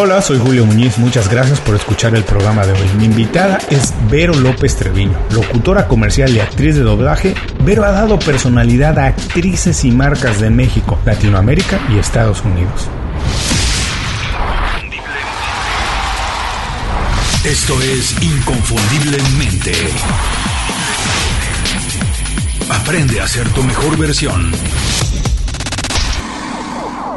Hola, soy Julio Muñiz, muchas gracias por escuchar el programa de hoy. Mi invitada es Vero López Treviño, locutora comercial y actriz de doblaje. Vero ha dado personalidad a actrices y marcas de México, Latinoamérica y Estados Unidos. Esto es Inconfundiblemente. Aprende a ser tu mejor versión.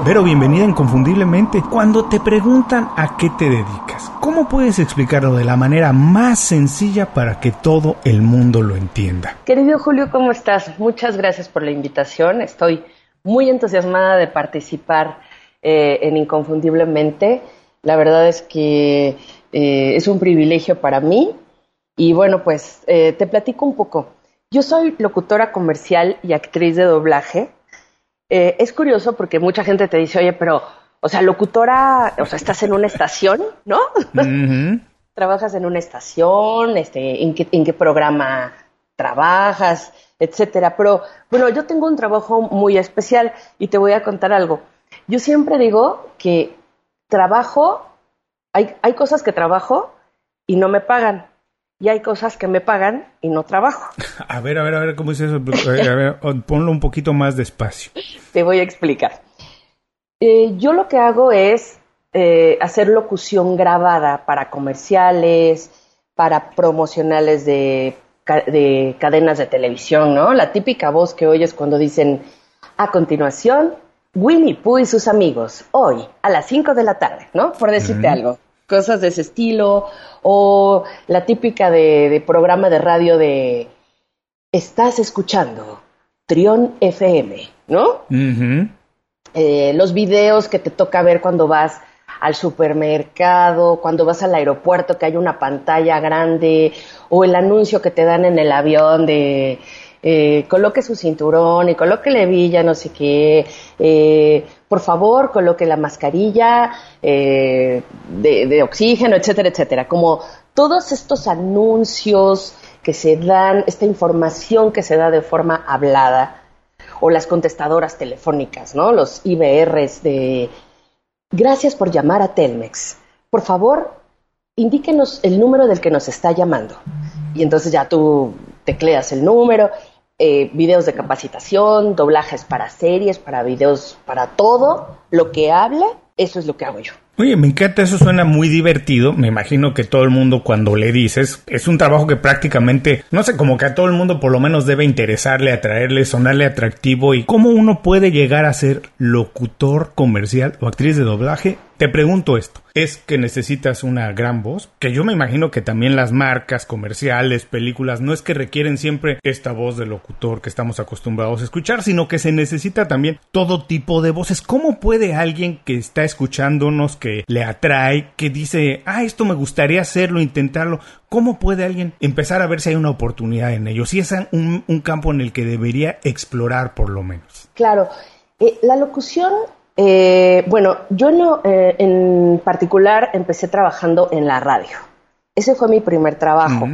Vero, bienvenida inconfundiblemente. Cuando te preguntan a qué te dedicas, ¿cómo puedes explicarlo de la manera más sencilla para que todo el mundo lo entienda? Querido Julio, ¿cómo estás? Muchas gracias por la invitación. Estoy muy entusiasmada de participar eh, en Inconfundiblemente. La verdad es que eh, es un privilegio para mí. Y bueno, pues eh, te platico un poco. Yo soy locutora comercial y actriz de doblaje eh, es curioso porque mucha gente te dice, oye, pero, o sea, locutora, o sea, estás en una estación, ¿no? Trabajas en una estación, este, ¿en qué, en qué programa trabajas, etcétera. Pero, bueno, yo tengo un trabajo muy especial y te voy a contar algo. Yo siempre digo que trabajo, hay, hay cosas que trabajo y no me pagan y hay cosas que me pagan y no trabajo. A ver, a ver, a ver, ¿cómo es eso? A ver, ponlo un poquito más despacio. Te voy a explicar. Eh, yo lo que hago es eh, hacer locución grabada para comerciales, para promocionales de, de cadenas de televisión, ¿no? La típica voz que oyes cuando dicen, a continuación, Winnie Pooh y sus amigos, hoy, a las 5 de la tarde, ¿no? Por decirte algo cosas de ese estilo, o la típica de, programa de radio de estás escuchando Trión FM, ¿no? Eh, los videos que te toca ver cuando vas al supermercado, cuando vas al aeropuerto que hay una pantalla grande, o el anuncio que te dan en el avión de eh, coloque su cinturón y coloque la hebilla, no sé qué, eh, por favor coloque la mascarilla eh, de, oxígeno, etcétera, etcétera. Como todos estos anuncios que se dan, esta información que se da de forma hablada, o las contestadoras telefónicas, ¿no? Los IBRs de gracias por llamar a Telmex. Por favor, indíquenos el número del que nos está llamando. Y entonces ya tú tecleas el número eh, videos de capacitación, doblajes para series, para videos, para todo lo que hable, eso es lo que hago yo. Oye, me encanta, eso suena muy divertido. Me imagino que todo el mundo cuando le dices, es un trabajo que prácticamente, no sé, como que a todo el mundo por lo menos debe interesarle, atraerle, sonarle atractivo. ¿Y cómo uno puede llegar a ser locutor comercial o actriz de doblaje te pregunto esto, ¿es que necesitas una gran voz? Que yo me imagino que también las marcas comerciales, películas, no es que requieren siempre esta voz de locutor que estamos acostumbrados a escuchar, sino que se necesita también todo tipo de voces. ¿Cómo puede alguien que está escuchándonos, que le atrae, que dice, ah, esto me gustaría hacerlo, intentarlo, ¿cómo puede alguien empezar a ver si hay una oportunidad en ello? Si es un, campo en el que debería explorar por lo menos. Claro, eh, la locución eh, bueno, yo no, eh, en particular empecé trabajando en la radio. Ese fue mi primer trabajo.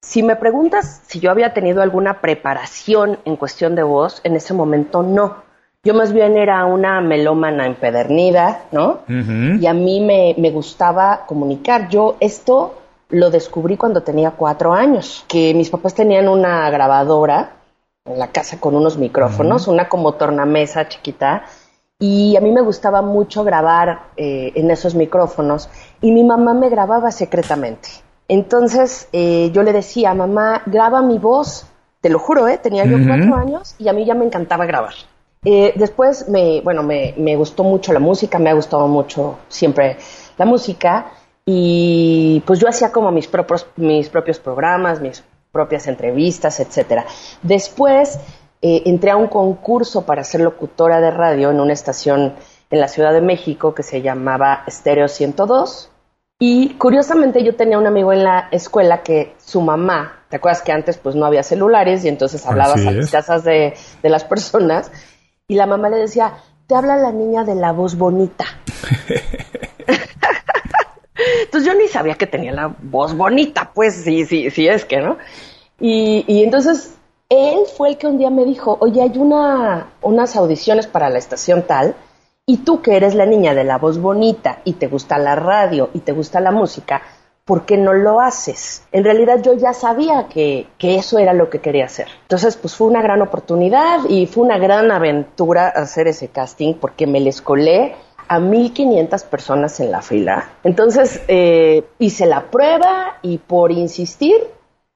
Si me preguntas si yo había tenido alguna preparación en cuestión de voz, en ese momento no. Yo más bien era una melómana empedernida, ¿no? Y a mí me, me gustaba comunicar. Yo esto lo descubrí cuando tenía cuatro años, que mis papás tenían una grabadora en la casa con unos micrófonos, una como tornamesa chiquita, y a mí me gustaba mucho grabar eh, en esos micrófonos y mi mamá me grababa secretamente. Entonces eh, yo le decía, mamá, graba mi voz, te lo juro, ¿eh? tenía yo cuatro años y a mí ya me encantaba grabar. Eh, después me, bueno, me, me, gustó mucho la música, me ha gustado mucho siempre la música y pues yo hacía como mis propios, mis propios programas, mis propias entrevistas, etcétera. Después eh, entré a un concurso para ser locutora de radio en una estación en la Ciudad de México que se llamaba Stereo 102. Y curiosamente yo tenía un amigo en la escuela que su mamá, ¿te acuerdas que antes pues no había celulares y entonces hablabas a las casas de, de las personas? Y la mamá le decía, te habla la niña de la voz bonita. entonces yo ni sabía que tenía la voz bonita, pues sí, sí, sí es que, ¿no? Y, y entonces él fue el que un día me dijo, oye, hay una, unas audiciones para la estación tal, Y tú que eres la niña de la voz bonita y te gusta la radio y te gusta la música, ¿por qué no lo haces? En realidad yo ya sabía que, que, eso era lo que quería hacer. Entonces, pues fue una gran oportunidad y fue una gran aventura hacer ese casting porque me les colé a 1.500 personas en la fila. Entonces, eh, hice la prueba y por insistir,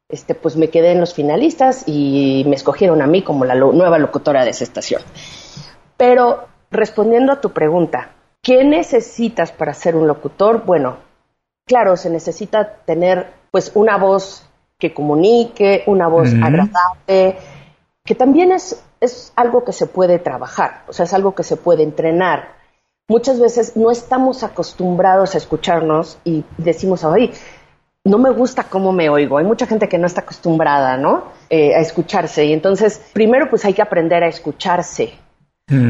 este, pues me quedé en los finalistas y me escogieron a mí como la nueva locutora de esa estación. Pero respondiendo a tu pregunta, ¿qué necesitas para ser un locutor? Bueno, claro, se necesita tener pues una voz que comunique, una voz agradable, que también es, es algo que se puede trabajar, o sea, es algo que se puede entrenar. Muchas veces no estamos acostumbrados a escucharnos y decimos, ay, no me gusta cómo me oigo. Hay mucha gente que no está acostumbrada, ¿no? Eh, a escucharse. Y entonces, primero, pues hay que aprender a escucharse.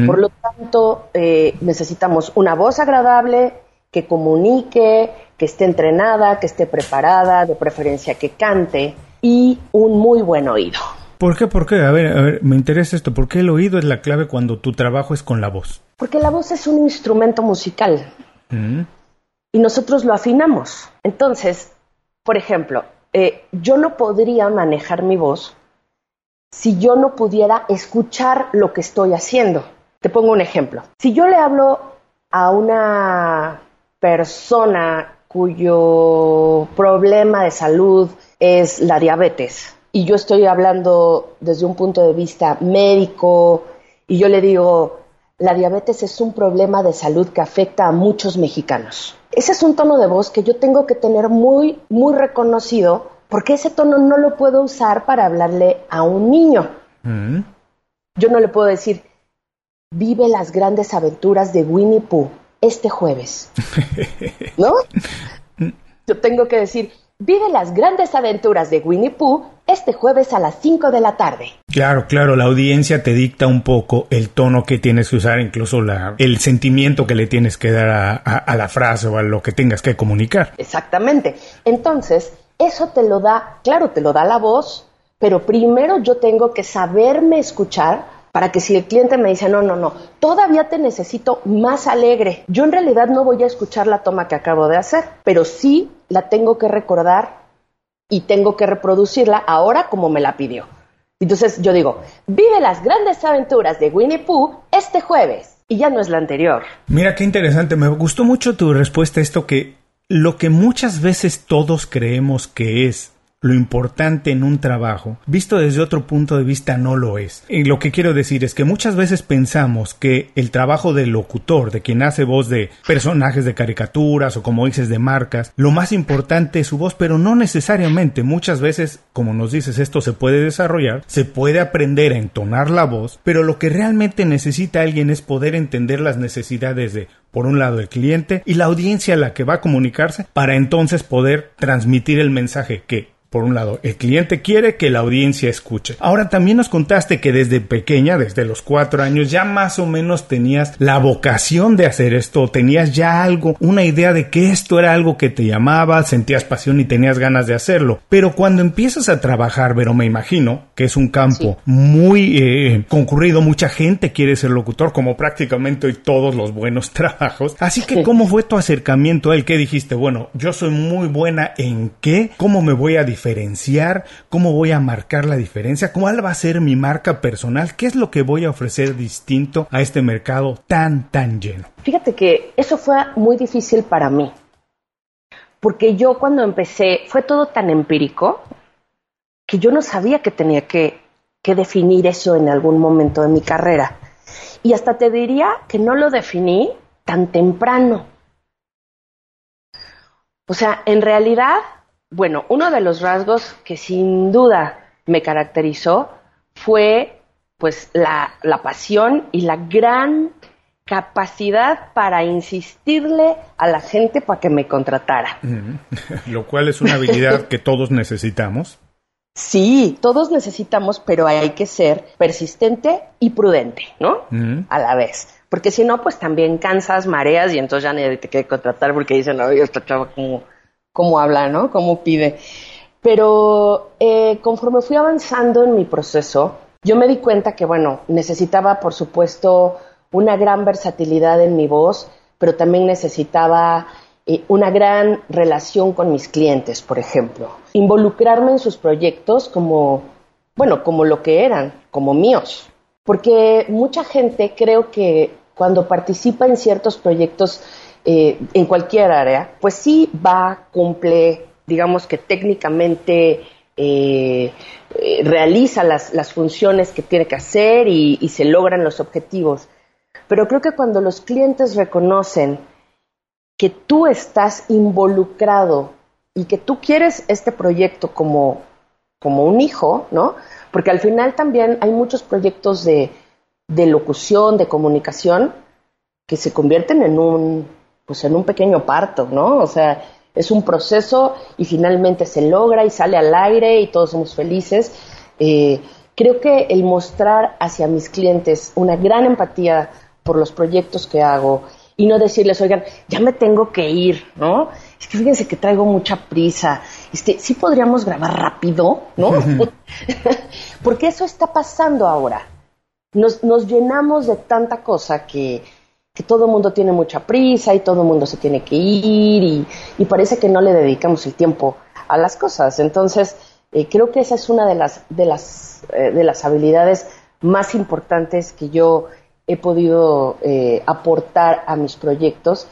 Por lo tanto, eh, necesitamos una voz agradable que comunique, que esté entrenada, que esté preparada, de preferencia que cante y un muy buen oído. ¿Por qué? ¿Por qué? A ver, a ver, me interesa esto. ¿Por qué el oído es la clave cuando tu trabajo es con la voz? Porque la voz es un instrumento musical. Y nosotros lo afinamos. Entonces, por ejemplo, eh, yo no podría manejar mi voz si yo no pudiera escuchar lo que estoy haciendo. Te pongo un ejemplo. Si yo le hablo a una persona cuyo problema de salud es la diabetes y yo estoy hablando desde un punto de vista médico y yo le digo, la diabetes es un problema de salud que afecta a muchos mexicanos. Ese es un tono de voz que yo tengo que tener muy, muy reconocido porque ese tono no lo puedo usar para hablarle a un niño. Mm. Yo no le puedo decir, vive las grandes aventuras de Winnie Pooh este jueves. ¿No? Yo tengo que decir, vive las grandes aventuras de Winnie Pooh este jueves a las 5 de la tarde. Claro, claro, la audiencia te dicta un poco el tono que tienes que usar, incluso la, el sentimiento que le tienes que dar a, a la frase o a lo que tengas que comunicar. Exactamente. Entonces, eso te lo da, claro, te lo da la voz, pero primero yo tengo que saberme escuchar para que si el cliente me dice, no, no, no, todavía te necesito más alegre, yo en realidad no voy a escuchar la toma que acabo de hacer, pero sí la tengo que recordar y tengo que reproducirla ahora como me la pidió. Entonces yo digo, vive las grandes aventuras de Winnie Pooh este jueves. Y ya no es la anterior. Mira qué interesante, me gustó mucho tu respuesta a esto que lo que muchas veces todos creemos que es lo importante en un trabajo, visto desde otro punto de vista, no lo es. Y lo que quiero decir es que muchas veces pensamos que el trabajo del locutor, de quien hace voz de personajes de caricaturas o como dices de marcas, lo más importante es su voz, pero no necesariamente. Muchas veces, como nos dices, esto se puede desarrollar, se puede aprender a entonar la voz, pero lo que realmente necesita alguien es poder entender las necesidades de por un lado el cliente y la audiencia a la que va a comunicarse para entonces poder transmitir el mensaje que por un lado, el cliente quiere que la audiencia escuche. Ahora también nos contaste que desde pequeña, desde los cuatro años, ya más o menos tenías la vocación de hacer esto, tenías ya algo, una idea de que esto era algo que te llamaba, sentías pasión y tenías ganas de hacerlo. Pero cuando empiezas a trabajar, pero me imagino que es un campo muy eh, concurrido, mucha gente quiere ser locutor, como prácticamente hoy todos los buenos trabajos. Así que, ¿cómo fue tu acercamiento a él? ¿Qué dijiste? Bueno, yo soy muy buena en qué, cómo me voy a diferenciar, cómo voy a marcar la diferencia, cuál va a ser mi marca personal, qué es lo que voy a ofrecer distinto a este mercado tan, tan lleno. Fíjate que eso fue muy difícil para mí, porque yo cuando empecé fue todo tan empírico que yo no sabía que tenía que, que definir eso en algún momento de mi carrera. Y hasta te diría que no lo definí tan temprano. O sea, en realidad bueno, uno de los rasgos que sin duda me caracterizó fue pues la, la pasión y la gran capacidad para insistirle a la gente para que me contratara. Lo cual es una habilidad que todos necesitamos. Sí, todos necesitamos, pero hay que ser persistente y prudente, ¿no? A la vez. Porque si no, pues también cansas, mareas y entonces ya nadie te quiere contratar porque dicen, no, esta chava como cómo habla, ¿no? Cómo pide. Pero eh, conforme fui avanzando en mi proceso, yo me di cuenta que, bueno, necesitaba, por supuesto, una gran versatilidad en mi voz, pero también necesitaba eh, una gran relación con mis clientes, por ejemplo. Involucrarme en sus proyectos como, bueno, como lo que eran, como míos. Porque mucha gente creo que cuando participa en ciertos proyectos eh, en cualquier área, pues sí va, cumple, digamos que técnicamente eh, realiza las, funciones que tiene que hacer y se logran los objetivos. Pero creo que cuando los clientes reconocen que tú estás involucrado y que tú quieres este proyecto como, como un hijo, ¿no? Porque al final también hay muchos proyectos de, de locución, de comunicación, que se convierten en un, pues en un pequeño parto, ¿no? O sea, es un proceso y finalmente se logra y sale al aire y todos somos felices. Eh, creo que el mostrar hacia mis clientes una gran empatía por los proyectos que hago y no decirles, oigan, ya me tengo que ir, ¿no? Es que fíjense que traigo mucha prisa. Este, sí podríamos grabar rápido, ¿no? Porque eso está pasando ahora. Nos, nos llenamos de tanta cosa que, que todo el mundo tiene mucha prisa y todo el mundo se tiene que ir y, parece que no le dedicamos el tiempo a las cosas. Entonces, eh, creo que esa es una de las, de las, eh, de las habilidades más importantes que yo he podido eh, aportar a mis proyectos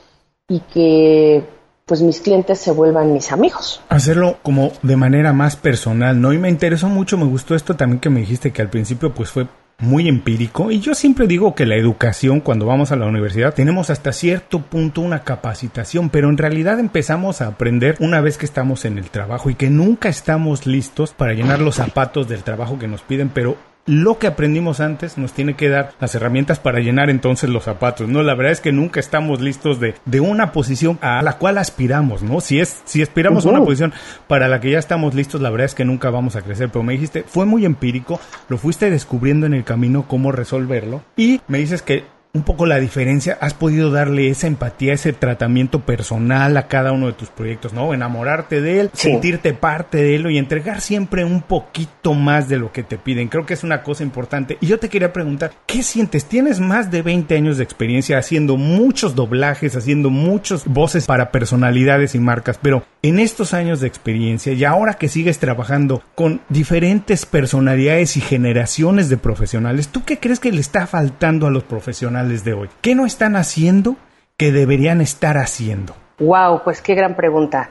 y que pues mis clientes se vuelvan mis amigos. Hacerlo como de manera más personal, ¿no? Y me interesó mucho, me gustó esto también que me dijiste que al principio pues fue muy empírico y yo siempre digo que la educación cuando vamos a la universidad tenemos hasta cierto punto una capacitación pero en realidad empezamos a aprender una vez que estamos en el trabajo y que nunca estamos listos para llenar los zapatos del trabajo que nos piden pero lo que aprendimos antes nos tiene que dar las herramientas para llenar entonces los zapatos, ¿no? La verdad es que nunca estamos listos de, de una posición a la cual aspiramos, ¿no? Si es, si aspiramos a una posición para la que ya estamos listos, la verdad es que nunca vamos a crecer. Pero me dijiste, fue muy empírico, lo fuiste descubriendo en el camino cómo resolverlo. Y me dices que un poco la diferencia, has podido darle esa empatía, ese tratamiento personal a cada uno de tus proyectos, ¿no? Enamorarte de él, sentirte parte de él y entregar siempre un poquito más de lo que te piden. Creo que es una cosa importante. Y yo te quería preguntar, ¿qué sientes? Tienes más de 20 años de experiencia haciendo muchos doblajes, haciendo muchas voces para personalidades y marcas, pero en estos años de experiencia y ahora que sigues trabajando con diferentes personalidades y generaciones de profesionales, ¿tú qué crees que le está faltando a los profesionales? De hoy? ¿Qué no están haciendo que deberían estar haciendo? Wow, pues qué gran pregunta.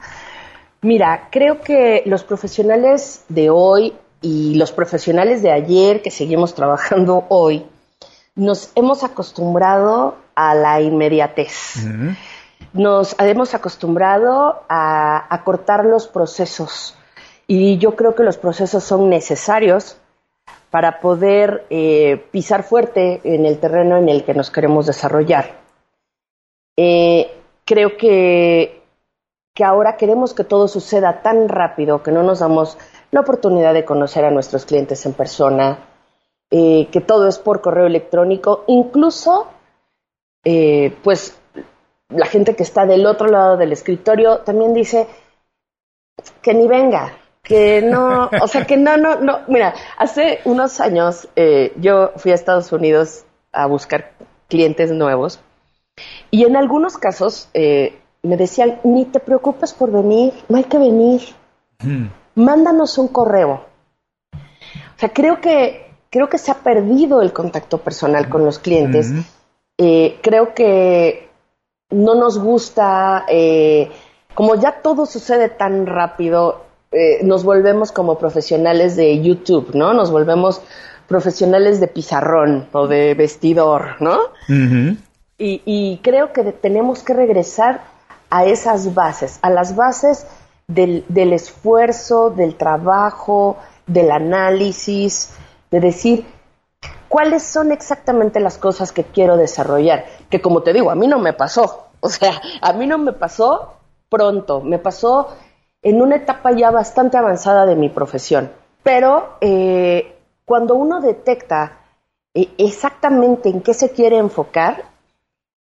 Mira, creo que los profesionales de hoy y los profesionales de ayer que seguimos trabajando hoy, nos hemos acostumbrado a la inmediatez. Nos hemos acostumbrado a, a cortar los procesos y yo creo que los procesos son necesarios para poder eh, pisar fuerte en el terreno en el que nos queremos desarrollar. Eh, creo que, que ahora queremos que todo suceda tan rápido que no nos damos la oportunidad de conocer a nuestros clientes en persona, eh, que todo es por correo electrónico, incluso pues la gente que está del otro lado del escritorio también dice que ni venga, que no, o sea, que no, no, no. Mira, hace unos años eh, yo fui a Estados Unidos a buscar clientes nuevos y en algunos casos eh, me decían, ni te preocupes por venir, no hay que venir, mm. mándanos un correo. O sea, creo que, creo que se ha perdido el contacto personal con los clientes. Mm. Eh, creo que no nos gusta, como ya todo sucede tan rápido, eh, nos volvemos como profesionales de YouTube, ¿no? Nos volvemos profesionales de pizarrón o de vestidor, ¿no? y, creo que tenemos que regresar a esas bases, a las bases del, del esfuerzo, del trabajo, del análisis, de decir cuáles son exactamente las cosas que quiero desarrollar. Que como te digo, a mí no me pasó. O sea, a mí no me pasó pronto, me pasó en una etapa ya bastante avanzada de mi profesión. Pero eh, cuando uno detecta eh, exactamente en qué se quiere enfocar,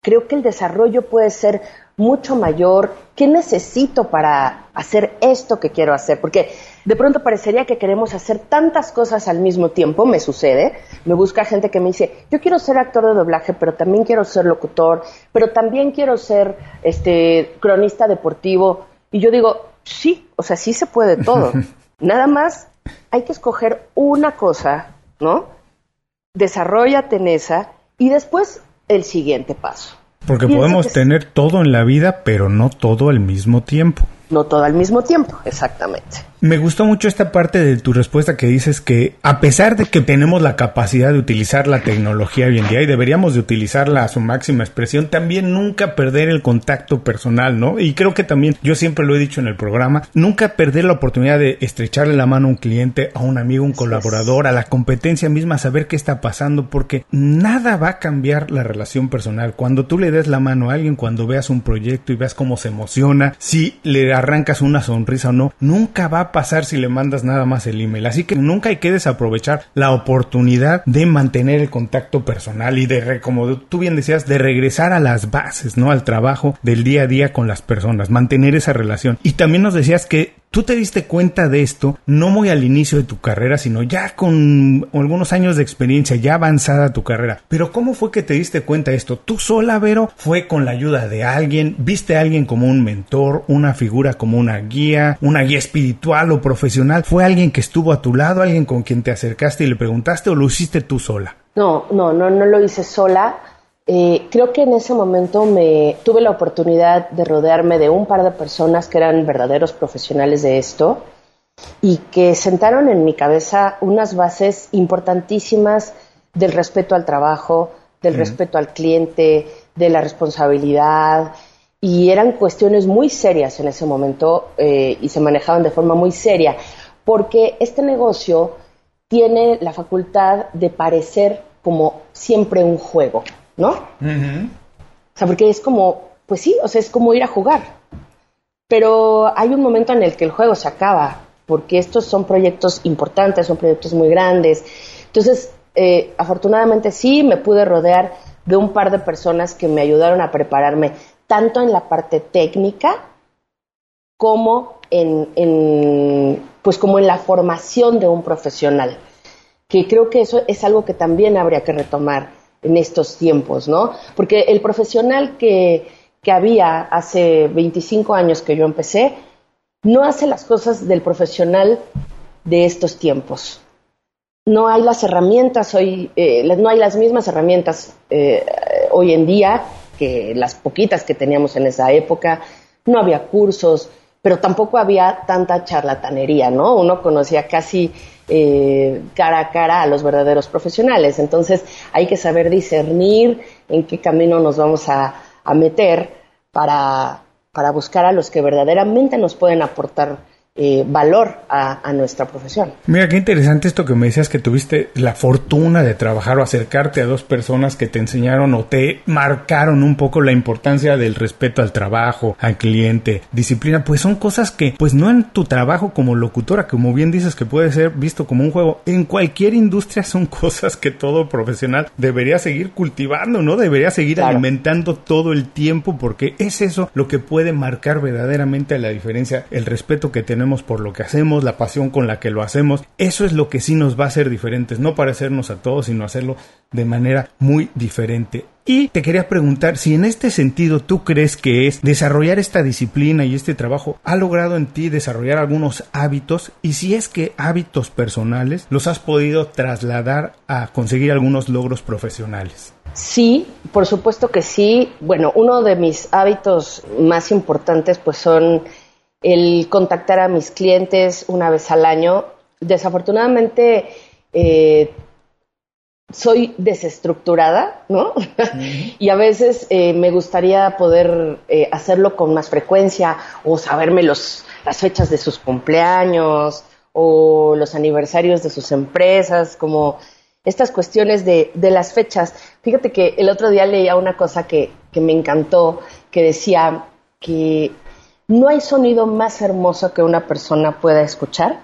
creo que el desarrollo puede ser mucho mayor. ¿Qué necesito para hacer esto que quiero hacer? Porque de pronto parecería que queremos hacer tantas cosas al mismo tiempo, me sucede, me busca gente que me dice, yo quiero ser actor de doblaje, pero también quiero ser locutor, pero también quiero ser este cronista deportivo, y yo digo, sí, o sea, sí se puede todo. Nada más hay que escoger una cosa, ¿no? Desarrollate en esa y después el siguiente paso. Porque podemos tener todo en la vida, pero no todo al mismo tiempo. No todo al mismo tiempo, exactamente. Me gustó mucho esta parte de tu respuesta que dices que a pesar de que tenemos la capacidad de utilizar la tecnología hoy en día y deberíamos de utilizarla a su máxima expresión, también nunca perder el contacto personal, ¿no? Y creo que también, yo siempre lo he dicho en el programa, nunca perder la oportunidad de estrecharle la mano a un cliente, a un amigo, un colaborador, a la competencia misma, saber qué está pasando, porque nada va a cambiar la relación personal. Cuando tú le des la mano a alguien, cuando veas un proyecto y veas cómo se emociona, si le arrancas una sonrisa o no, nunca va a pasar si le mandas nada más el email. Así que nunca hay que desaprovechar la oportunidad de mantener el contacto personal y de, como tú bien decías, de regresar a las bases, ¿no? Al trabajo del día a día con las personas, mantener esa relación. Y también nos decías que Tú te diste cuenta de esto no muy al inicio de tu carrera, sino ya con algunos años de experiencia, ya avanzada tu carrera. Pero ¿cómo fue que te diste cuenta de esto? ¿Tú sola, Vero? ¿Fue con la ayuda de alguien? ¿Viste a alguien como un mentor, una figura como una guía, una guía espiritual o profesional? ¿Fue alguien que estuvo a tu lado, alguien con quien te acercaste y le preguntaste o lo hiciste tú sola? No, no, no, no lo hice sola. Eh, creo que en ese momento me tuve la oportunidad de rodearme de un par de personas que eran verdaderos profesionales de esto y que sentaron en mi cabeza unas bases importantísimas del respeto al trabajo, del respeto al cliente, de la responsabilidad, y eran cuestiones muy serias en ese momento eh, y se manejaban de forma muy seria, porque este negocio tiene la facultad de parecer como siempre un juego. ¿No? O sea, porque es como, pues sí, o sea, es como ir a jugar. Pero hay un momento en el que el juego se acaba, porque estos son proyectos importantes, son proyectos muy grandes. Entonces, eh, afortunadamente sí, me pude rodear de un par de personas que me ayudaron a prepararme tanto en la parte técnica como en, en, pues como en la formación de un profesional, que creo que eso es algo que también habría que retomar en estos tiempos, ¿no? Porque el profesional que, que había hace 25 años que yo empecé, no hace las cosas del profesional de estos tiempos. No hay las herramientas hoy, eh, no hay las mismas herramientas eh, hoy en día que las poquitas que teníamos en esa época. No había cursos, pero tampoco había tanta charlatanería, ¿no? Uno conocía casi eh, cara a cara a los verdaderos profesionales. Entonces hay que saber discernir en qué camino nos vamos a, meter para, para buscar a los que verdaderamente nos pueden aportar eh, valor a, nuestra profesión. Mira, qué interesante esto que me decías que tuviste la fortuna de trabajar o acercarte a dos personas que te enseñaron o te marcaron un poco la importancia del respeto al trabajo, al cliente, disciplina, pues son cosas que pues no en tu trabajo como locutora, como bien dices que puede ser visto como un juego, en cualquier industria son cosas que todo profesional debería seguir cultivando, ¿no? Debería seguir alimentando todo el tiempo porque es eso lo que puede marcar verdaderamente la diferencia, el respeto que tenemos por lo que hacemos, la pasión con la que lo hacemos, eso es lo que sí nos va a hacer diferentes, no parecernos a todos, sino hacerlo de manera muy diferente. Y te quería preguntar si en este sentido tú crees que es desarrollar esta disciplina y este trabajo ha logrado en ti desarrollar algunos hábitos y si es que hábitos personales los has podido trasladar a conseguir algunos logros profesionales. Sí, por supuesto que sí. Bueno, uno de mis hábitos más importantes pues son el contactar a mis clientes una vez al año. Desafortunadamente, eh, soy desestructurada, ¿no? y a veces eh, me gustaría poder eh, hacerlo con más frecuencia o saberme los, las fechas de sus cumpleaños o los aniversarios de sus empresas, como estas cuestiones de, de las fechas. Fíjate que el otro día leía una cosa que, que me encantó, que decía que no hay sonido más hermoso que una persona pueda escuchar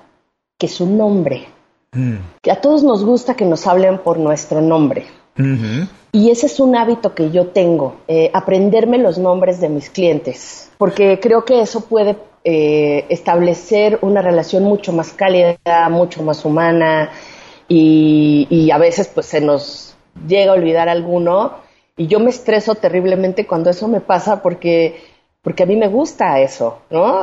que su nombre. Mm. Que a todos nos gusta que nos hablen por nuestro nombre. Y ese es un hábito que yo tengo, eh, aprenderme los nombres de mis clientes, porque creo que eso puede eh, establecer una relación mucho más cálida, mucho más humana y, a veces pues se nos llega a olvidar alguno y yo me estreso terriblemente cuando eso me pasa porque porque a mí me gusta eso, ¿no?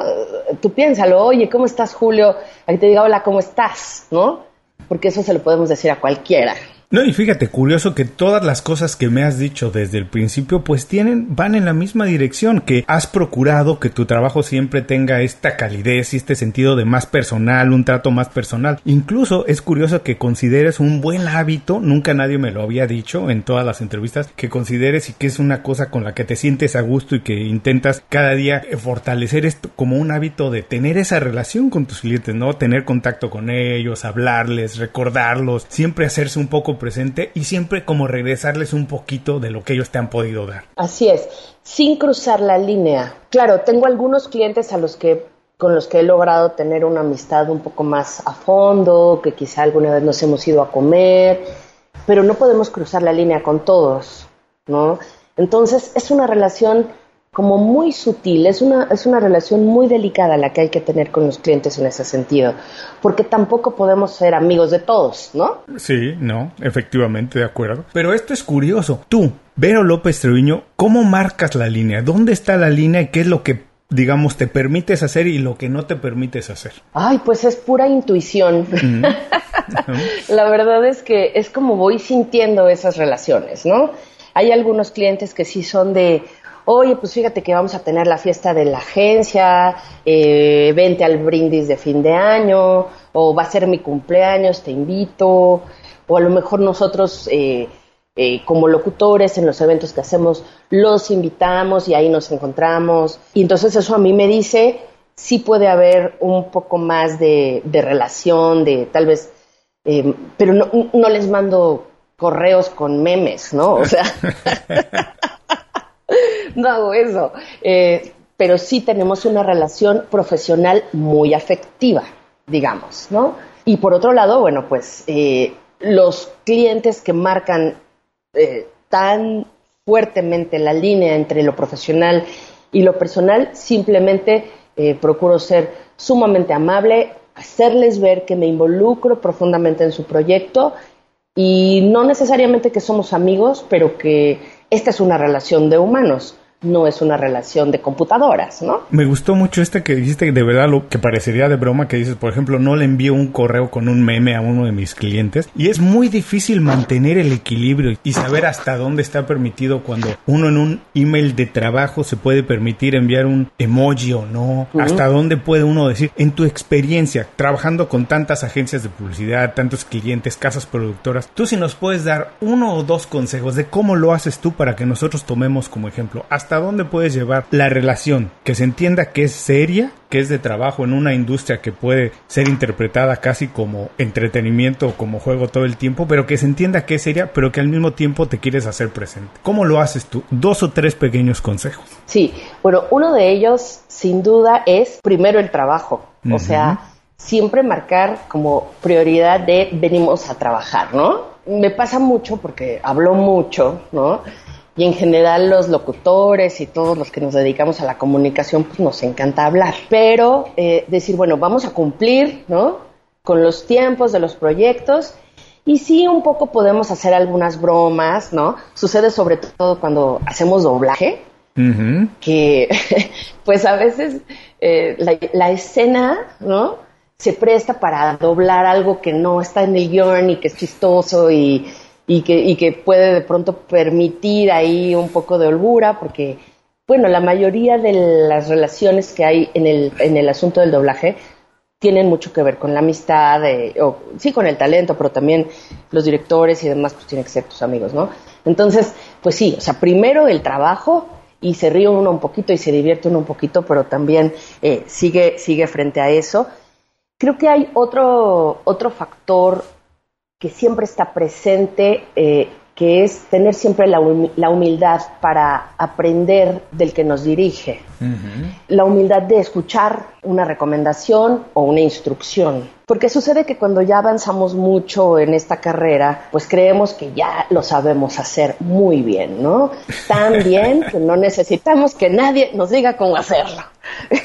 Tú piénsalo, oye, ¿cómo estás, Julio? Ahí te diga, hola, ¿cómo estás? ¿No? Porque eso se lo podemos decir a cualquiera. No, y fíjate, curioso que todas las cosas que me has dicho desde el principio, pues tienen, van en la misma dirección, que has procurado que tu trabajo siempre tenga esta calidez y este sentido de más personal, un trato más personal. Incluso es curioso que consideres un buen hábito, nunca nadie me lo había dicho en todas las entrevistas, que consideres y que es una cosa con la que te sientes a gusto y que intentas cada día fortalecer esto como un hábito de tener esa relación con tus clientes, ¿no? Tener contacto con ellos, hablarles, recordarlos, siempre hacerse un poco presente y siempre como regresarles un poquito de lo que ellos te han podido dar. Así es, sin cruzar la línea. Claro, tengo algunos clientes a los que con los que he logrado tener una amistad un poco más a fondo, que quizá alguna vez nos hemos ido a comer, pero no podemos cruzar la línea con todos, ¿no? Entonces es una relación como muy sutil, es una, es una relación muy delicada la que hay que tener con los clientes en ese sentido, porque tampoco podemos ser amigos de todos, ¿no? Sí, no, efectivamente, de acuerdo. Pero esto es curioso. Tú, Vero López Treviño, ¿cómo marcas la línea? ¿Dónde está la línea y qué es lo que digamos, te permites hacer y lo que no te permites hacer? Ay, pues es pura intuición. la verdad es que es como voy sintiendo esas relaciones, ¿no? Hay algunos clientes que sí son de, oye, pues fíjate que vamos a tener la fiesta de la agencia, eh, vente al brindis de fin de año, o va a ser mi cumpleaños, te invito, o a lo mejor nosotros eh, eh, como locutores en los eventos que hacemos los invitamos y ahí nos encontramos. Y entonces eso a mí me dice, sí puede haber un poco más de, relación, de tal vez, pero no, no les mando correos con memes, ¿no? O sea... no hago eso. Eh, pero sí tenemos una relación profesional muy afectiva, digamos, ¿no? Y por otro lado, bueno, pues eh, los clientes que marcan eh, tan fuertemente la línea entre lo profesional y lo personal, simplemente procuro ser sumamente amable, hacerles ver que me involucro profundamente en su proyecto y no necesariamente que somos amigos, pero que esta es una relación de humanos no es una relación de computadoras, ¿no? Me gustó mucho este que dijiste de verdad lo que parecería de broma que dices, por ejemplo, no le envío un correo con un meme a uno de mis clientes y es muy difícil mantener el equilibrio y saber hasta dónde está permitido cuando uno en un email de trabajo se puede permitir enviar un emoji o no, hasta dónde puede uno decir, en tu experiencia trabajando con tantas agencias de publicidad, tantos clientes, casas productoras, tú si nos puedes dar uno o dos consejos de cómo lo haces tú para que nosotros tomemos como ejemplo, hasta dónde puedes llevar la relación, que se entienda que es seria, que es de trabajo en una industria que puede ser interpretada casi como entretenimiento o como juego todo el tiempo, pero que se entienda que es seria, pero que al mismo tiempo te quieres hacer presente. ¿Cómo lo haces tú? Dos o tres pequeños consejos. Sí, bueno, uno de ellos sin duda es primero el trabajo, o sea, siempre marcar como prioridad de venimos a trabajar, ¿no? Me pasa mucho porque hablo mucho, ¿no? Y en general los locutores y todos los que nos dedicamos a la comunicación, pues nos encanta hablar. Pero eh, decir, bueno, vamos a cumplir, ¿no? Con los tiempos de los proyectos y sí un poco podemos hacer algunas bromas, ¿no? Sucede sobre todo cuando hacemos doblaje, que pues a veces eh, la, la escena, ¿no? Se presta para doblar algo que no está en el guion y que es chistoso y y que, y que puede de pronto permitir ahí un poco de holgura, porque, bueno, la mayoría de las relaciones que hay en el, en el asunto del doblaje tienen mucho que ver con la amistad, o sí con el talento, pero también los directores y demás, pues tienen que ser tus amigos, ¿no? Entonces, pues sí, o sea, primero el trabajo y se ríe uno un poquito y se divierte uno un poquito, pero también eh, sigue, sigue frente a eso. Creo que hay otro, otro factor que siempre está presente, eh, que es tener siempre la, humildad para aprender del que nos dirige, la humildad de escuchar una recomendación o una instrucción. Porque sucede que cuando ya avanzamos mucho en esta carrera, pues creemos que ya lo sabemos hacer muy bien, ¿no? Tan bien que no necesitamos que nadie nos diga cómo hacerlo.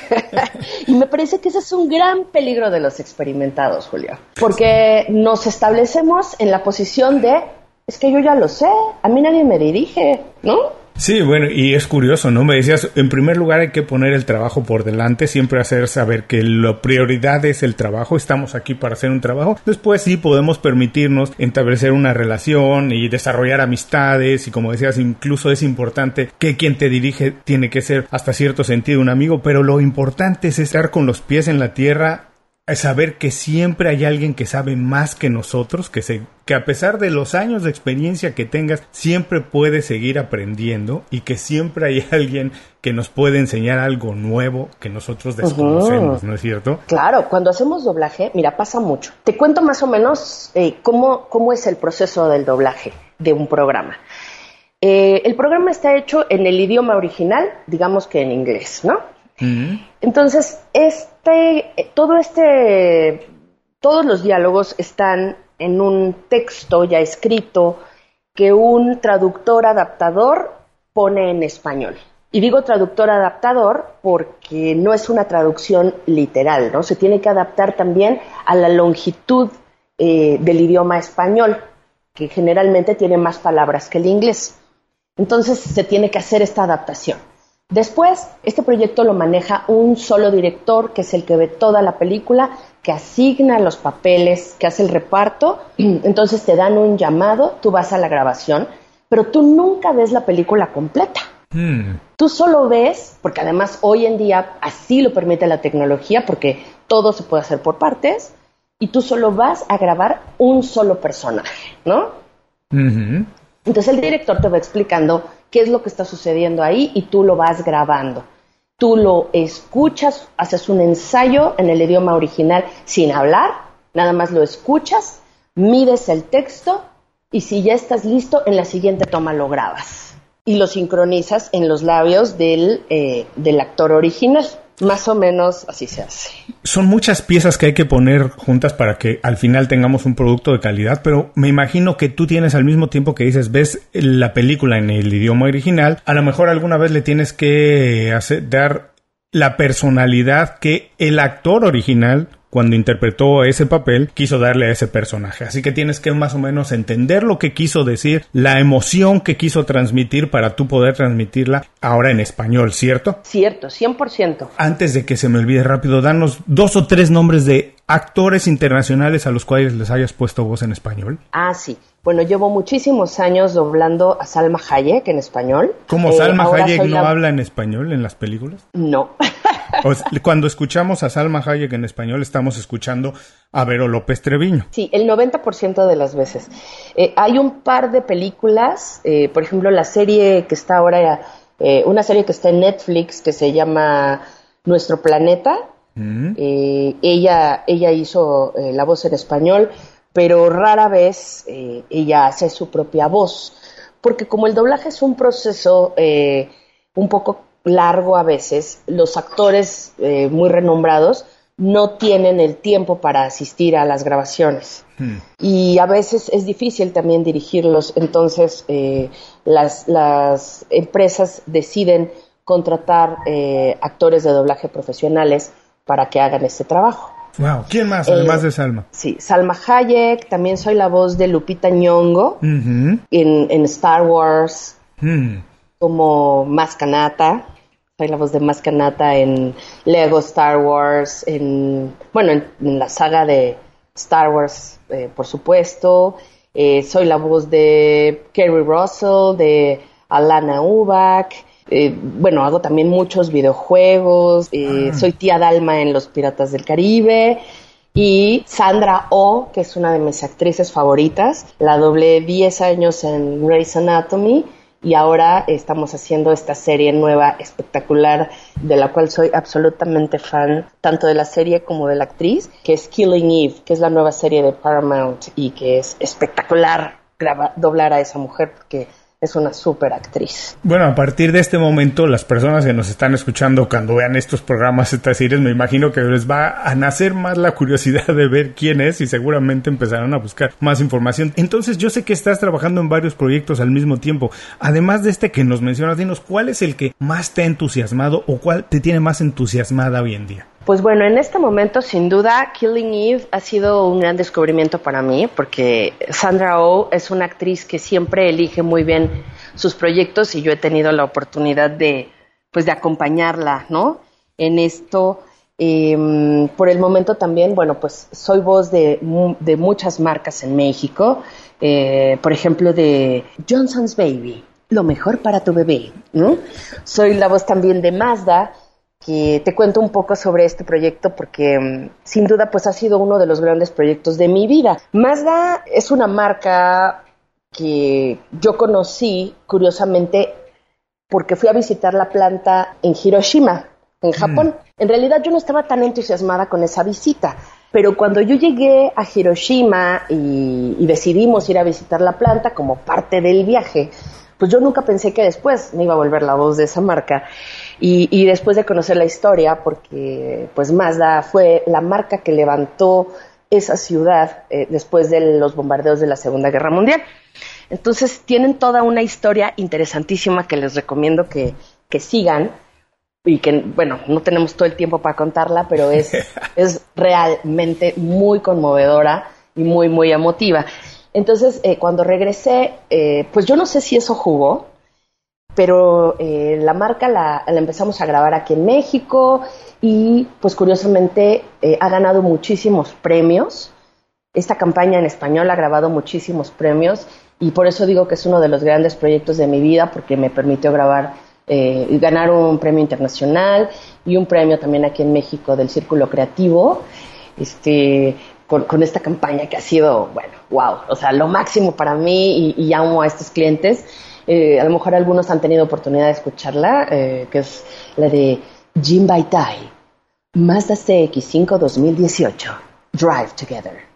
y me parece que ese es un gran peligro de los experimentados, Julio, porque nos establecemos en la posición de, es que yo ya lo sé, a mí nadie me dirige, ¿no? Sí, bueno, y es curioso, ¿no? Me decías, en primer lugar hay que poner el trabajo por delante, siempre hacer saber que la prioridad es el trabajo, estamos aquí para hacer un trabajo. Después sí podemos permitirnos establecer una relación y desarrollar amistades y como decías, incluso es importante que quien te dirige tiene que ser hasta cierto sentido un amigo, pero lo importante es estar con los pies en la tierra saber que siempre hay alguien que sabe más que nosotros, que, se, que a pesar de los años de experiencia que tengas, siempre puedes seguir aprendiendo y que siempre hay alguien que nos puede enseñar algo nuevo que nosotros desconocemos, ¿no es cierto? Claro, cuando hacemos doblaje, mira, pasa mucho. Te cuento más o menos eh, cómo, cómo es el proceso del doblaje de un programa. Eh, el programa está hecho en el idioma original, digamos que en inglés, ¿no? Entonces, este, todo este, todos los diálogos están en un texto ya escrito que un traductor adaptador pone en español. Y digo traductor adaptador porque no es una traducción literal, ¿no? Se tiene que adaptar también a la longitud eh, del idioma español, que generalmente tiene más palabras que el inglés. Entonces se tiene que hacer esta adaptación. Después, este proyecto lo maneja un solo director, que es el que ve toda la película, que asigna los papeles, que hace el reparto, entonces te dan un llamado, tú vas a la grabación, pero tú nunca ves la película completa. Hmm. Tú solo ves, porque además hoy en día así lo permite la tecnología, porque todo se puede hacer por partes, y tú solo vas a grabar un solo personaje, ¿no? Entonces el director te va explicando qué es lo que está sucediendo ahí y tú lo vas grabando. Tú lo escuchas, haces un ensayo en el idioma original sin hablar, nada más lo escuchas, mides el texto y si ya estás listo, en la siguiente toma lo grabas y lo sincronizas en los labios del, eh, del actor original. Más o menos así se hace. Son muchas piezas que hay que poner juntas para que al final tengamos un producto de calidad, pero me imagino que tú tienes al mismo tiempo que dices, ves la película en el idioma original, a lo mejor alguna vez le tienes que dar la personalidad que el actor original cuando interpretó ese papel, quiso darle a ese personaje. Así que tienes que más o menos entender lo que quiso decir, la emoción que quiso transmitir para tú poder transmitirla ahora en español, ¿cierto? Cierto, 100%. Antes de que se me olvide rápido, danos dos o tres nombres de actores internacionales a los cuales les hayas puesto voz en español. Ah, sí. Bueno, llevo muchísimos años doblando a Salma Hayek en español. ¿Cómo eh, Salma Hayek no habla en español en las películas? No. cuando escuchamos a Salma Hayek en español, estamos escuchando a Vero López Treviño. Sí, el 90% de las veces. Eh, hay un par de películas, eh, por ejemplo, la serie que está ahora, una serie que está en Netflix que se llama Nuestro Planeta. Mm. ella, ella hizo la voz en español pero rara vez eh, ella hace su propia voz, porque como el doblaje es un proceso eh, un poco largo a veces, los actores eh, muy renombrados no tienen el tiempo para asistir a las grabaciones. Hmm. Y a veces es difícil también dirigirlos, entonces las, las, empresas deciden contratar actores de doblaje profesionales para que hagan este trabajo. Wow. ¿Quién más, además de Salma? Sí, Salma Hayek, también soy la voz de Lupita Nyong'o en, Star Wars, hmm. Como Mascanata. Soy la voz de Mascanata en Lego Star Wars, en, bueno, en, la saga de Star Wars, eh, por supuesto. Eh, soy la voz de Kerry Russell, de Alana Ubach. Eh, bueno, hago también muchos videojuegos, ah. soy tía Dalma en Los Piratas del Caribe y Sandra Oh, que es una de mis actrices favoritas, la doblé 10 años en Grey's Anatomy y ahora estamos haciendo esta serie nueva espectacular de la cual soy absolutamente fan tanto de la serie como de la actriz, que es Killing Eve, que es la nueva serie de Paramount y que es espectacular doblar a esa mujer porque es una súper actriz. Bueno, a partir de este momento, las personas que nos están escuchando cuando vean estos programas, estas series, me imagino que les va a nacer más la curiosidad de ver quién es y seguramente empezarán a buscar más información. Entonces, yo sé que estás trabajando en varios proyectos al mismo tiempo. Además de este que nos mencionas, dinos, ¿cuál es el que más te ha entusiasmado o cuál te tiene más entusiasmada hoy en día? Pues bueno, en este momento sin duda Killing Eve ha sido un gran descubrimiento para mí porque Sandra Oh es una actriz que siempre elige muy bien sus proyectos y yo he tenido la oportunidad de pues de acompañarla, ¿no? En esto em, por el momento también, bueno, pues soy voz de, muchas marcas en México, eh, por ejemplo de Johnson's Baby, lo mejor para tu bebé, ¿no? Soy la voz también de Mazda, que te cuento un poco sobre este proyecto porque mm, sin duda pues ha sido uno de los grandes proyectos de mi vida. Mazda es una marca que yo conocí curiosamente porque fui a visitar la planta en Hiroshima, en Japón. Mm. En realidad yo no estaba tan entusiasmada con esa visita, pero cuando yo llegué a Hiroshima y decidimos ir a visitar la planta como parte del viaje, pues yo nunca pensé que después me iba a volver la voz de esa marca. Y, después de conocer la historia, porque pues Mazda fue la marca que levantó esa ciudad eh, después de los bombardeos de la Segunda Guerra Mundial. Entonces tienen toda una historia interesantísima que les recomiendo que, que sigan y que, bueno, no tenemos todo el tiempo para contarla, pero es, es realmente muy conmovedora y muy, muy emotiva. Entonces, eh, cuando regresé, eh, pues yo no sé si eso jugó, pero eh, la marca la, empezamos a grabar aquí en México y pues curiosamente eh, ha ganado muchísimos premios. Esta campaña en español ha grabado muchísimos premios y por eso digo que es uno de los grandes proyectos de mi vida porque me permitió grabar eh, ganar un premio internacional y un premio también aquí en México del Círculo Creativo. Este, con, esta campaña que ha sido, bueno, wow, o sea, lo máximo para mí y, y amo a estos clientes. Eh, a lo mejor algunos han tenido oportunidad de escucharla, eh, que es la de Jim Baitai, Mazda CX5 2018, Drive Together.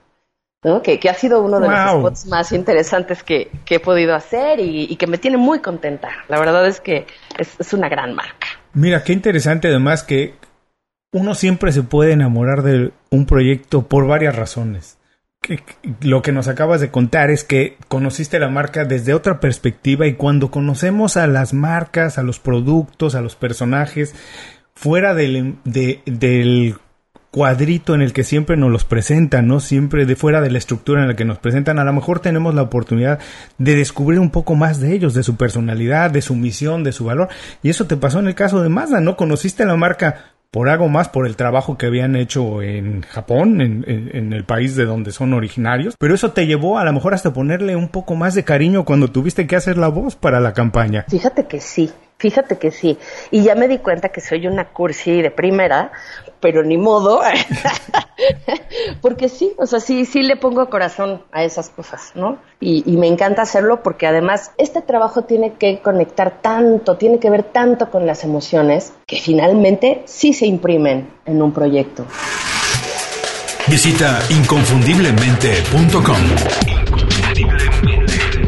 Que, ha sido uno de los spots más interesantes que, he podido hacer y, que me tiene muy contenta. La verdad es que es una gran marca. Mira, qué interesante además que uno siempre se puede enamorar de un proyecto por varias razones lo que nos acabas de contar es que conociste la marca desde otra perspectiva y cuando conocemos a las marcas, a los productos, a los personajes, fuera del, cuadrito en el que siempre nos los presentan, ¿no? Siempre de fuera de la estructura en la que nos presentan, a lo mejor tenemos la oportunidad de descubrir un poco más de ellos, de su personalidad, de su misión, de su valor. Y eso te pasó en el caso de Mazda, ¿no? Conociste la marca por algo más, por el trabajo que habían hecho en Japón, en, el país de donde son originarios, pero eso te llevó a lo mejor hasta ponerle un poco más de cariño cuando tuviste que hacer la voz para la campaña. Fíjate que sí, Fíjate que sí. Y ya me di cuenta que soy una cursi de primera, pero ni modo. porque sí, o sea, sí, sí le pongo corazón a esas cosas, ¿no? Y, y, me encanta hacerlo porque además este trabajo tiene que conectar tanto, tiene que ver tanto con las emociones, que finalmente sí se imprimen en un proyecto. Visita inconfundiblemente.com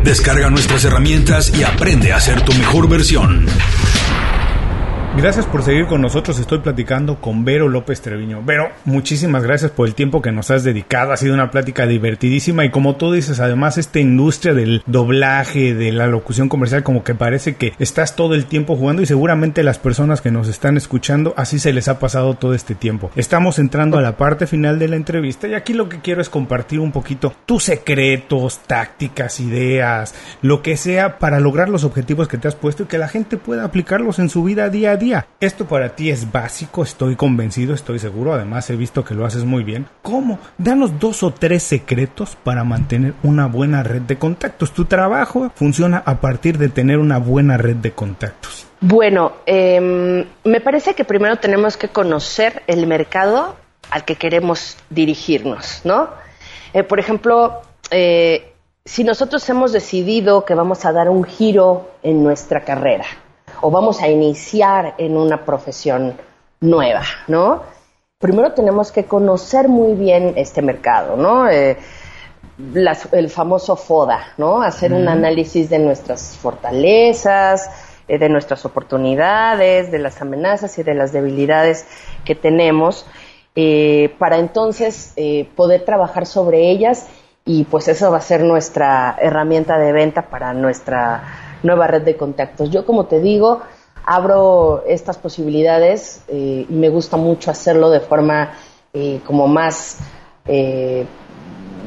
Descarga nuestras herramientas y aprende a ser tu mejor versión. Gracias por seguir con nosotros. Estoy platicando con Vero López Treviño. Vero, muchísimas gracias por el tiempo que nos has dedicado. Ha sido una plática divertidísima y como tú dices, además esta industria del doblaje, de la locución comercial, como que parece que estás todo el tiempo jugando y seguramente las personas que nos están escuchando así se les ha pasado todo este tiempo. Estamos entrando a la parte final de la entrevista y aquí lo que quiero es compartir un poquito tus secretos, tácticas, ideas, lo que sea para lograr los objetivos que te has puesto y que la gente pueda aplicarlos en su vida día a día esto para ti es básico, estoy convencido, estoy seguro, además he visto que lo haces muy bien. ¿Cómo? Danos dos o tres secretos para mantener una buena red de contactos. Tu trabajo funciona a partir de tener una buena red de contactos. Bueno, em, me parece que primero tenemos que conocer el mercado al que queremos dirigirnos, ¿no? Eh, por ejemplo, eh, si nosotros hemos decidido que vamos a dar un giro en nuestra carrera, o vamos a iniciar en una profesión nueva, ¿no? Primero tenemos que conocer muy bien este mercado, ¿no? Eh, el famoso FODA, ¿no? Hacer un análisis de nuestras fortalezas, eh, de nuestras oportunidades, de las amenazas y de las debilidades que tenemos, eh, para entonces eh, poder trabajar sobre ellas y pues eso va a ser nuestra herramienta de venta para nuestra nueva red de contactos. Yo como te digo, abro estas posibilidades y me gusta mucho hacerlo de forma como más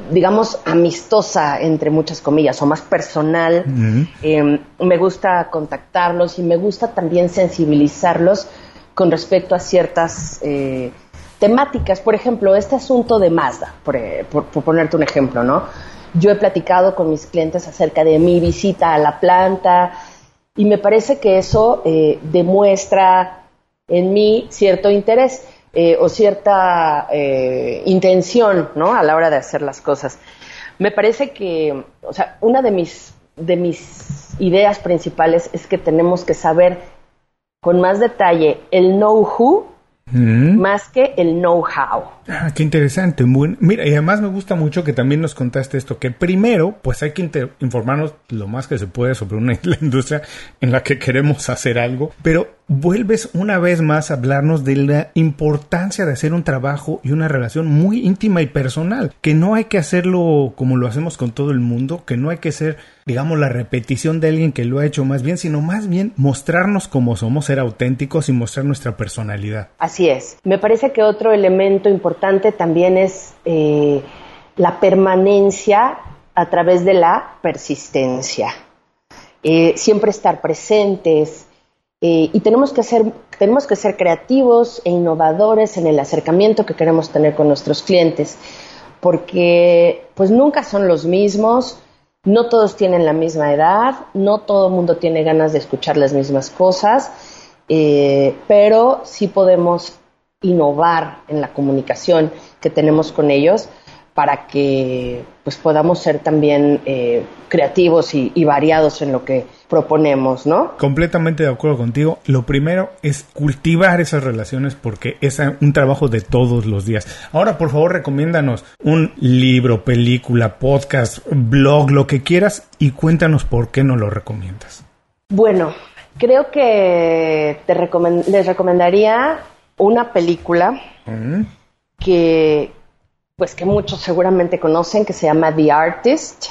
digamos, amistosa, entre muchas comillas, o más personal. Em, me gusta contactarlos y me gusta también sensibilizarlos con respecto a ciertas eh, temáticas. Por ejemplo, este asunto de Mazda, eh, por, ponerte un ejemplo, ¿no? Yo he platicado con mis clientes acerca de mi visita a la planta y me parece que eso eh, demuestra en mí cierto interés. Eh, o cierta eh, intención, ¿no? A la hora de hacer las cosas. Me parece que, o sea, una de mis, de mis ideas principales es que tenemos que saber con más detalle el know-who más que el know-how. Ah, qué interesante. mira, y además me gusta mucho que también nos contaste esto, que primero, pues hay que informarnos lo más que se puede sobre una la industria en la que queremos hacer algo, pero vuelves una vez más a hablarnos de la importancia de hacer un trabajo y una relación muy íntima y personal, que no hay que hacerlo como lo hacemos con todo el mundo, que no hay que ser, digamos, la repetición de alguien que lo ha hecho más bien, sino más bien mostrarnos como somos, ser auténticos y mostrar nuestra personalidad. Así es. Me parece que otro elemento importante también es eh, la permanencia a través de la persistencia. Eh, siempre estar presentes, eh, y tenemos que, ser, tenemos que ser creativos e innovadores en el acercamiento que queremos tener con nuestros clientes, porque pues nunca son los mismos, no todos tienen la misma edad, no todo el mundo tiene ganas de escuchar las mismas cosas, eh, pero sí podemos innovar en la comunicación que tenemos con ellos para que pues podamos ser también eh, creativos y, variados en lo que proponemos, ¿no? Completamente de acuerdo contigo. Lo primero es cultivar esas relaciones porque es un trabajo de todos los días. Ahora, por favor, recomiéndanos un libro, película, podcast, blog, lo que quieras y cuéntanos por qué no lo recomiendas. Bueno, creo que te les recomendaría una película mm. que pues que muchos seguramente conocen, que se llama The Artist,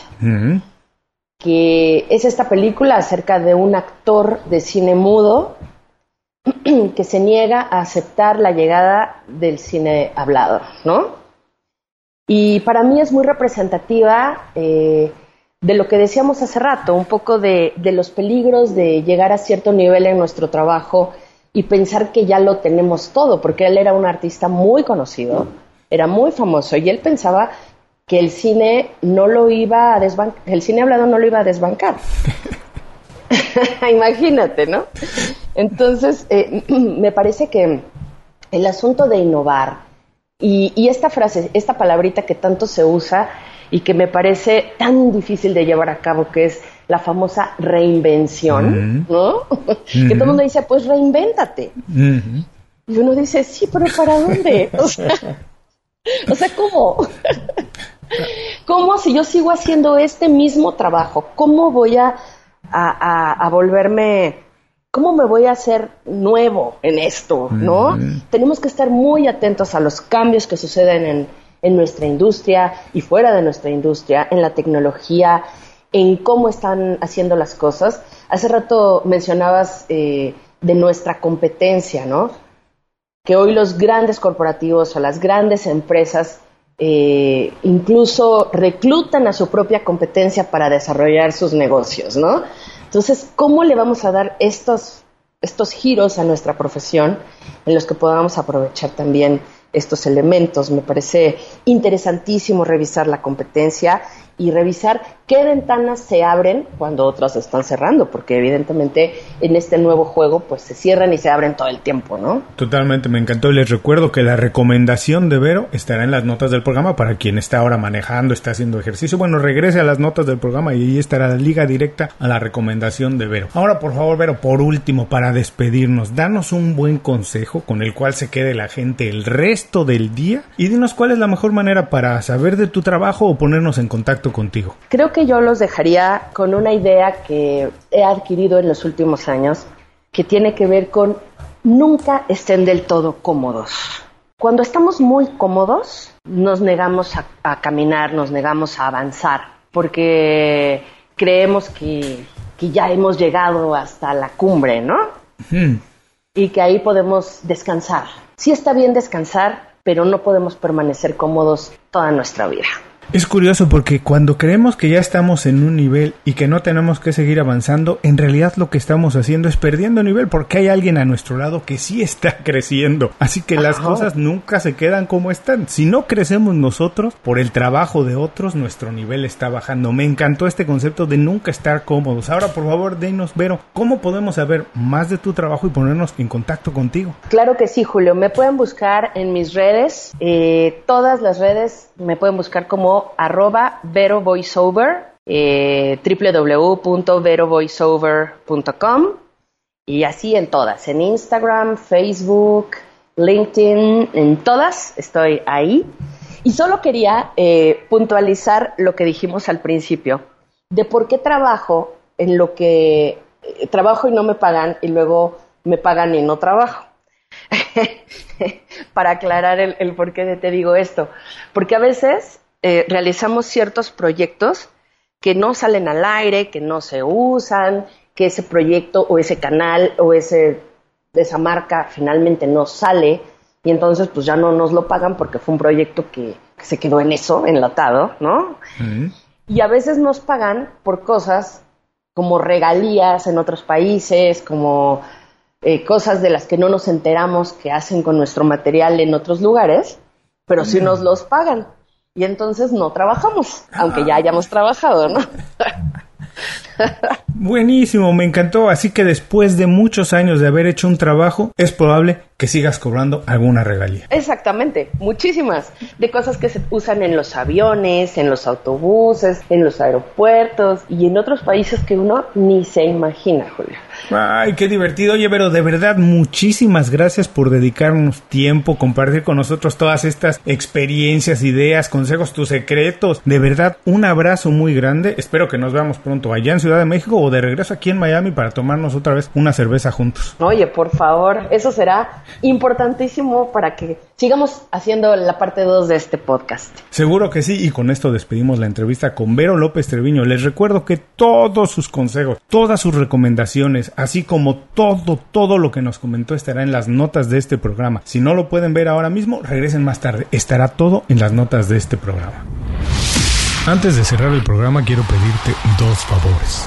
que es esta película acerca de un actor de cine mudo que se niega a aceptar la llegada del cine hablado, ¿no? Y para mí es muy representativa eh, de lo que decíamos hace rato, un poco de, de los peligros de llegar a cierto nivel en nuestro trabajo y pensar que ya lo tenemos todo, porque él era un artista muy conocido era muy famoso y él pensaba que el cine no lo iba a desbancar, el cine hablado no lo iba a desbancar. Imagínate, ¿no? Entonces, eh, me parece que el asunto de innovar y, y, esta frase, esta palabrita que tanto se usa y que me parece tan difícil de llevar a cabo, que es la famosa reinvención, ¿no? que todo el mundo dice, pues reinvéntate. Y uno dice, sí, pero ¿para dónde? O sea, o sea, ¿cómo? ¿Cómo si yo sigo haciendo este mismo trabajo? ¿Cómo voy a, a, volverme, cómo me voy a hacer nuevo en esto? ¿No? Mm. Tenemos que estar muy atentos a los cambios que suceden en, en nuestra industria y fuera de nuestra industria, en la tecnología, en cómo están haciendo las cosas. Hace rato mencionabas eh, de nuestra competencia, ¿no? Que hoy los grandes corporativos o las grandes empresas eh, incluso reclutan a su propia competencia para desarrollar sus negocios, ¿no? Entonces, ¿cómo le vamos a dar estos, estos giros a nuestra profesión en los que podamos aprovechar también estos elementos? Me parece interesantísimo revisar la competencia y revisar qué ventanas se abren cuando otras se están cerrando, porque evidentemente en este nuevo juego pues se cierran y se abren todo el tiempo, ¿no? Totalmente, me encantó y les recuerdo que la recomendación de Vero estará en las notas del programa para quien está ahora manejando, está haciendo ejercicio. Bueno, regrese a las notas del programa y ahí estará la liga directa a la recomendación de Vero. Ahora, por favor, Vero, por último, para despedirnos, danos un buen consejo con el cual se quede la gente el resto del día y dinos cuál es la mejor manera para saber de tu trabajo o ponernos en contacto contigo. Creo que yo los dejaría con una idea que he adquirido en los últimos años que tiene que ver con nunca estén del todo cómodos. Cuando estamos muy cómodos, nos negamos a, caminar, nos negamos a avanzar, porque creemos que, ya hemos llegado hasta la cumbre, ¿no? Y que ahí podemos descansar. Sí está bien descansar, pero no podemos permanecer cómodos toda nuestra vida. Es curioso porque cuando creemos que ya estamos en un nivel y que no tenemos que seguir avanzando, en realidad lo que estamos haciendo es perdiendo nivel porque hay alguien a nuestro lado que sí está creciendo. Así que las cosas nunca se quedan como están. Si no crecemos nosotros, por el trabajo de otros, nuestro nivel está bajando. Me encantó este concepto de nunca estar cómodos. Ahora, por favor, denos, Vero, ¿cómo podemos saber más de tu trabajo y ponernos en contacto contigo? Claro que sí, Julio. Me pueden buscar en mis redes. Eh, todas las redes me pueden buscar como arroba Vero Voiceover, eh, www.verovoiceover.com y así en todas, en Instagram, Facebook, LinkedIn, en todas estoy ahí. Y solo quería eh, puntualizar lo que dijimos al principio, de por qué trabajo en lo que eh, trabajo y no me pagan y luego me pagan y no trabajo. Para aclarar el, el por qué te digo esto. Porque a veces eh, realizamos ciertos proyectos que no salen al aire, que no se usan, que ese proyecto o ese canal o ese, esa marca finalmente no sale y entonces pues ya no nos lo pagan porque fue un proyecto que, se quedó en eso, enlatado, ¿no? Y a veces nos pagan por cosas como regalías en otros países, como eh, cosas de las que no nos enteramos que hacen con nuestro material en otros lugares, pero sí nos los pagan y entonces no trabajamos, aunque ya hayamos trabajado, ¿no? Buenísimo, me encantó. Así que después de muchos años de haber hecho un trabajo, es probable que sigas cobrando alguna regalía. Exactamente, muchísimas. De cosas que se usan en los aviones, en los autobuses, en los aeropuertos y en otros países que uno ni se imagina, Julio. Ay, qué divertido. Oye, pero de verdad, muchísimas gracias por dedicarnos tiempo, compartir con nosotros todas estas experiencias, ideas, consejos, tus secretos. De verdad, un abrazo muy grande. Espero que nos veamos pronto allá en Ciudad de México o de regreso aquí en Miami para tomarnos otra vez una cerveza juntos. Oye, por favor, eso será importantísimo para que sigamos haciendo la parte 2 de este podcast. Seguro que sí, y con esto despedimos la entrevista con Vero López Treviño. Les recuerdo que todos sus consejos, todas sus recomendaciones, así como todo, todo lo que nos comentó estará en las notas de este programa. Si no lo pueden ver ahora mismo, regresen más tarde. Estará todo en las notas de este programa. Antes de cerrar el programa quiero pedirte dos favores.